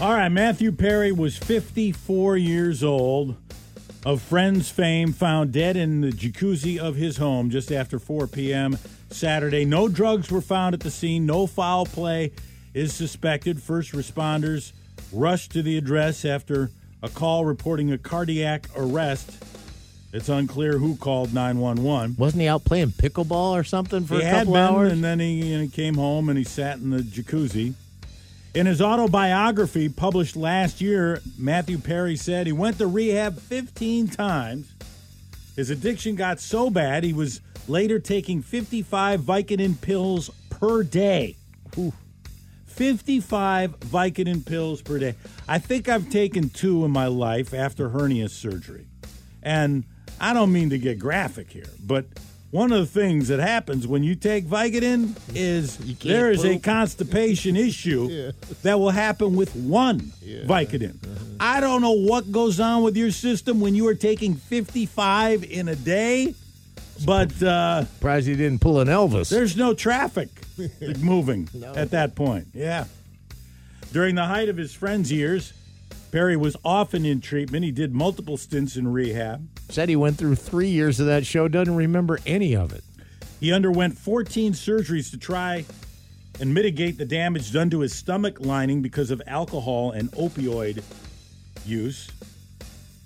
All right, Matthew Perry was 54 years old. Of Friends fame, found dead in the jacuzzi of his home just after 4 p.m. Saturday. No drugs were found at the scene. No foul play is suspected. First responders rushed to the address after a call reporting a cardiac arrest. It's unclear who called 911. Wasn't he out playing pickleball or something for he a couple been, hours? and then he came home and he sat in the jacuzzi. In his autobiography published last year, Matthew Perry said he went to rehab 15 times. His addiction got so bad he was later taking 55 Vicodin pills per day. Ooh. 55 Vicodin pills per day. I think I've taken two in my life after hernia surgery. And I don't mean to get graphic here, but one of the things that happens when you take Vicodin is can't there is a constipation issue that will happen with one Vicodin. I don't know what goes on with your system when you are taking 55 in a day, but uh, Surprised he didn't pull an Elvis. there's no traffic moving at that point. Yeah. During the height of his Friends years, Perry was often in treatment. He did multiple stints in rehab. Said he went through three years of that show, doesn't remember any of it. He underwent 14 surgeries to try and mitigate the damage done to his stomach lining because of alcohol and opioid use.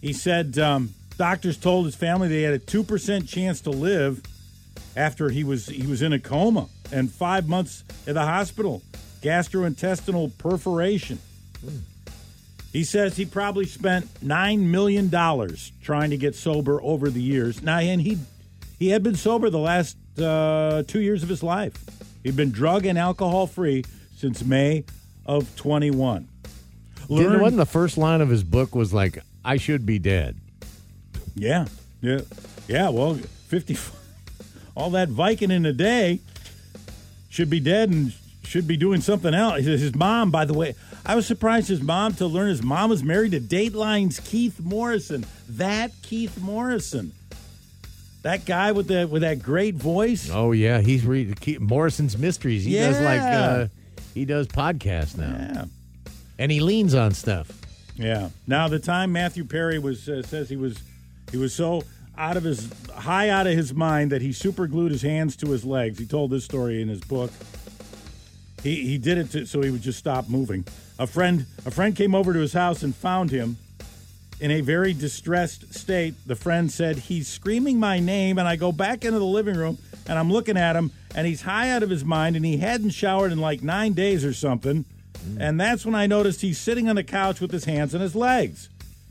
He said um, doctors told his family they had a 2% chance to live after he was he was in a coma and 5 months at the hospital. Gastrointestinal perforation. He says he probably spent nine million dollars trying to get sober over the years. Now, and he he had been sober the last uh, two years of his life. He'd been drug and alcohol free since May of twenty one. Didn't, wasn't the first line of his book was like, I should be dead. Yeah, yeah, yeah. Well, fifty, all that Viking in a day should be dead and should be doing something else. His mom, by the way, I was surprised his mom to learn his mom was married to Dateline's Keith Morrison. That Keith Morrison, that guy with the with that great voice. Oh yeah, he's read Keith Morrison's Mysteries. He does like uh, he does podcasts now, Yeah. and he leans on stuff. Yeah. Now the time Matthew Perry was uh, says he was he was so out of his high out of his mind that he super glued his hands to his legs. He told this story in his book. He he did it to, so he would just stop moving. A friend a friend came over to his house and found him in a very distressed state. The friend said he's screaming my name and I go back into the living room and I'm looking at him and he's high out of his mind and he hadn't showered in like 9 days or something. Mm. And that's when I noticed he's sitting on the couch with his hands on his legs.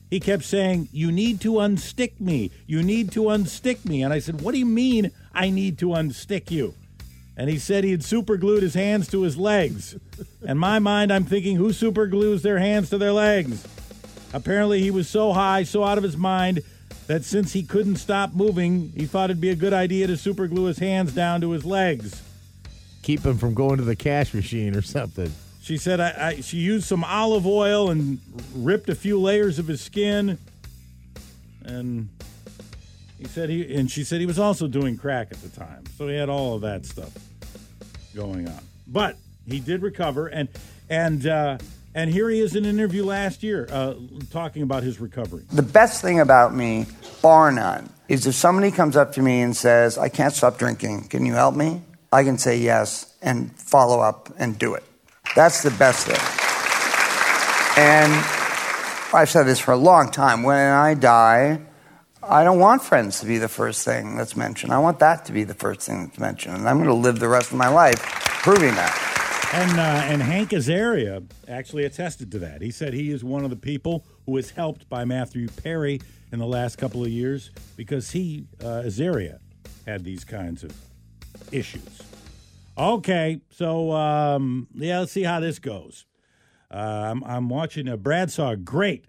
He kept saying, You need to unstick me. You need to unstick me. And I said, What do you mean I need to unstick you? And he said he had super glued his hands to his legs. In my mind, I'm thinking, Who super glues their hands to their legs? Apparently, he was so high, so out of his mind, that since he couldn't stop moving, he thought it'd be a good idea to super glue his hands down to his legs. Keep him from going to the cash machine or something. She said I, I, she used some olive oil and ripped a few layers of his skin. And he said he and she said he was also doing crack at the time. So he had all of that stuff going on. But he did recover and and uh, and here he is in an interview last year uh, talking about his recovery. The best thing about me, bar none, is if somebody comes up to me and says, I can't stop drinking, can you help me? I can say yes and follow up and do it. That's the best thing. And I've said this for a long time. When I die, I don't want friends to be the first thing that's mentioned. I want that to be the first thing that's mentioned. And I'm going to live the rest of my life proving that. And uh, and Hank Azaria actually attested to that. He said he is one of the people who was helped by Matthew Perry in the last couple of years because he uh, Azaria had these kinds of issues. Okay, so um, yeah, let's see how this goes. Uh, I'm, I'm watching. Uh, Brad saw a great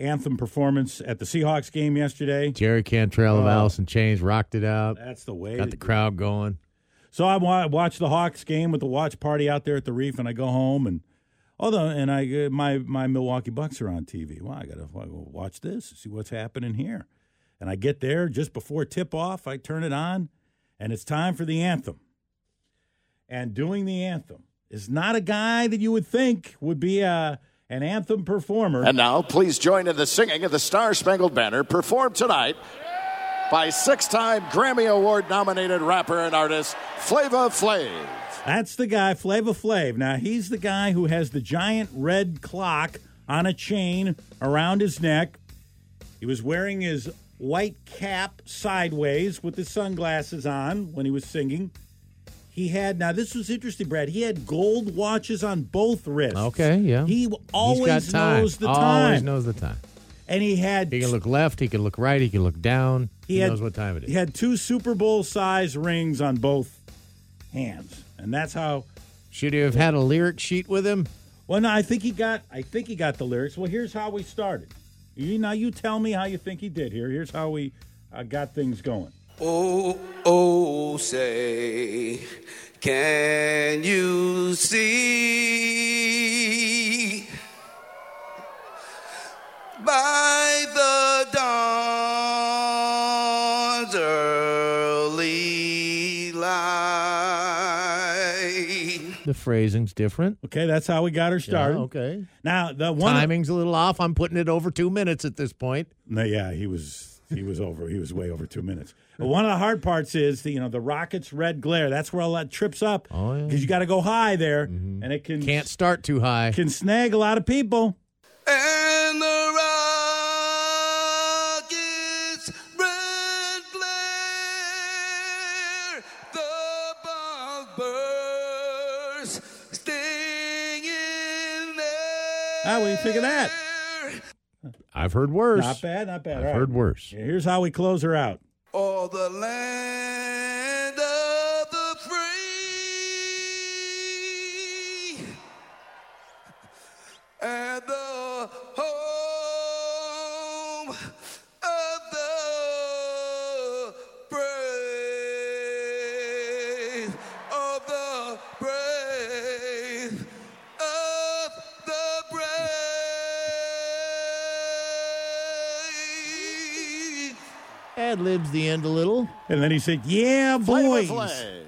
anthem performance at the Seahawks game yesterday. Jerry Cantrell of Oh. Alice in Chains rocked it out. That's the way. Got the crowd going. So I wa- watch the Hawks game with the watch party out there at the Reef, and I go home and although and I uh, my my Milwaukee Bucks are on TV. Well, I gotta watch this, see what's happening here. And I get there just before tip off. I turn it on, and it's time for the anthem. And doing the anthem is not a guy that you would think would be a and anthem performer. And now, please join in the singing of the Star Spangled Banner, performed tonight by six time Grammy Award nominated rapper and artist Flavor Flav. That's the guy, Flavor Flav. Now, he's the guy who has the giant red clock on a chain around his neck. He was wearing his white cap sideways with his sunglasses on when he was singing. He had now this was interesting, Brad. He had gold watches on both wrists. Okay, yeah. He always knows the Always time. Always knows the time. And he had He can look left. He can look right. He can look down. He, had, knows what time it is. He had two Super Bowl size rings on both hands, and that's how. Should he have had a lyric sheet with him? Well, no, I think he got. I think he got the lyrics. Well, here's how we started. You now you tell me how you think he did here. Here's how we uh, got things going. Oh, oh, oh, say, can you see by the dawn's early light? The phrasing's different. Okay, that's how we got her started. Yeah, okay. Now the one. Timing's a little off. I'm putting it over two minutes at this point. No, yeah, he was he was over. He was way over two minutes. But one of the hard parts is the you know the rocket's red glare. That's where all that trips up because Oh, yeah. you got to go high there, and it can Can't start too high. can snag a lot of people. And the rocket's red glare, the bomb burst, stinging there. Ah, what do you think of that? I've heard worse. Not bad, not bad. I've All right. heard worse. Here's how we close her out. All the land Ad libs the end a little. And then he said, "Yeah, boys, Flav.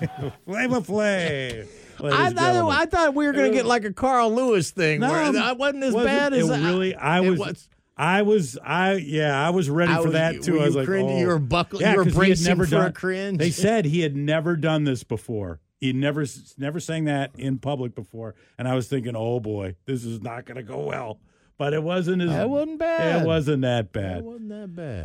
Flavor Flav." I thought. I thought we were going to get like a Carl Lewis thing. No, where that wasn't as bad as it really. I it was, I was. I yeah. I was ready for was- that too. I was you like, cringing? oh. You were buckling- Yeah, you were 'cause he had bracing never for a done, cringe? They said he had never done this before. He never never sang that in public before, and I was thinking, oh boy, this is not going to go well. But it wasn't as. That wasn't bad. It wasn't that bad. It wasn't that bad.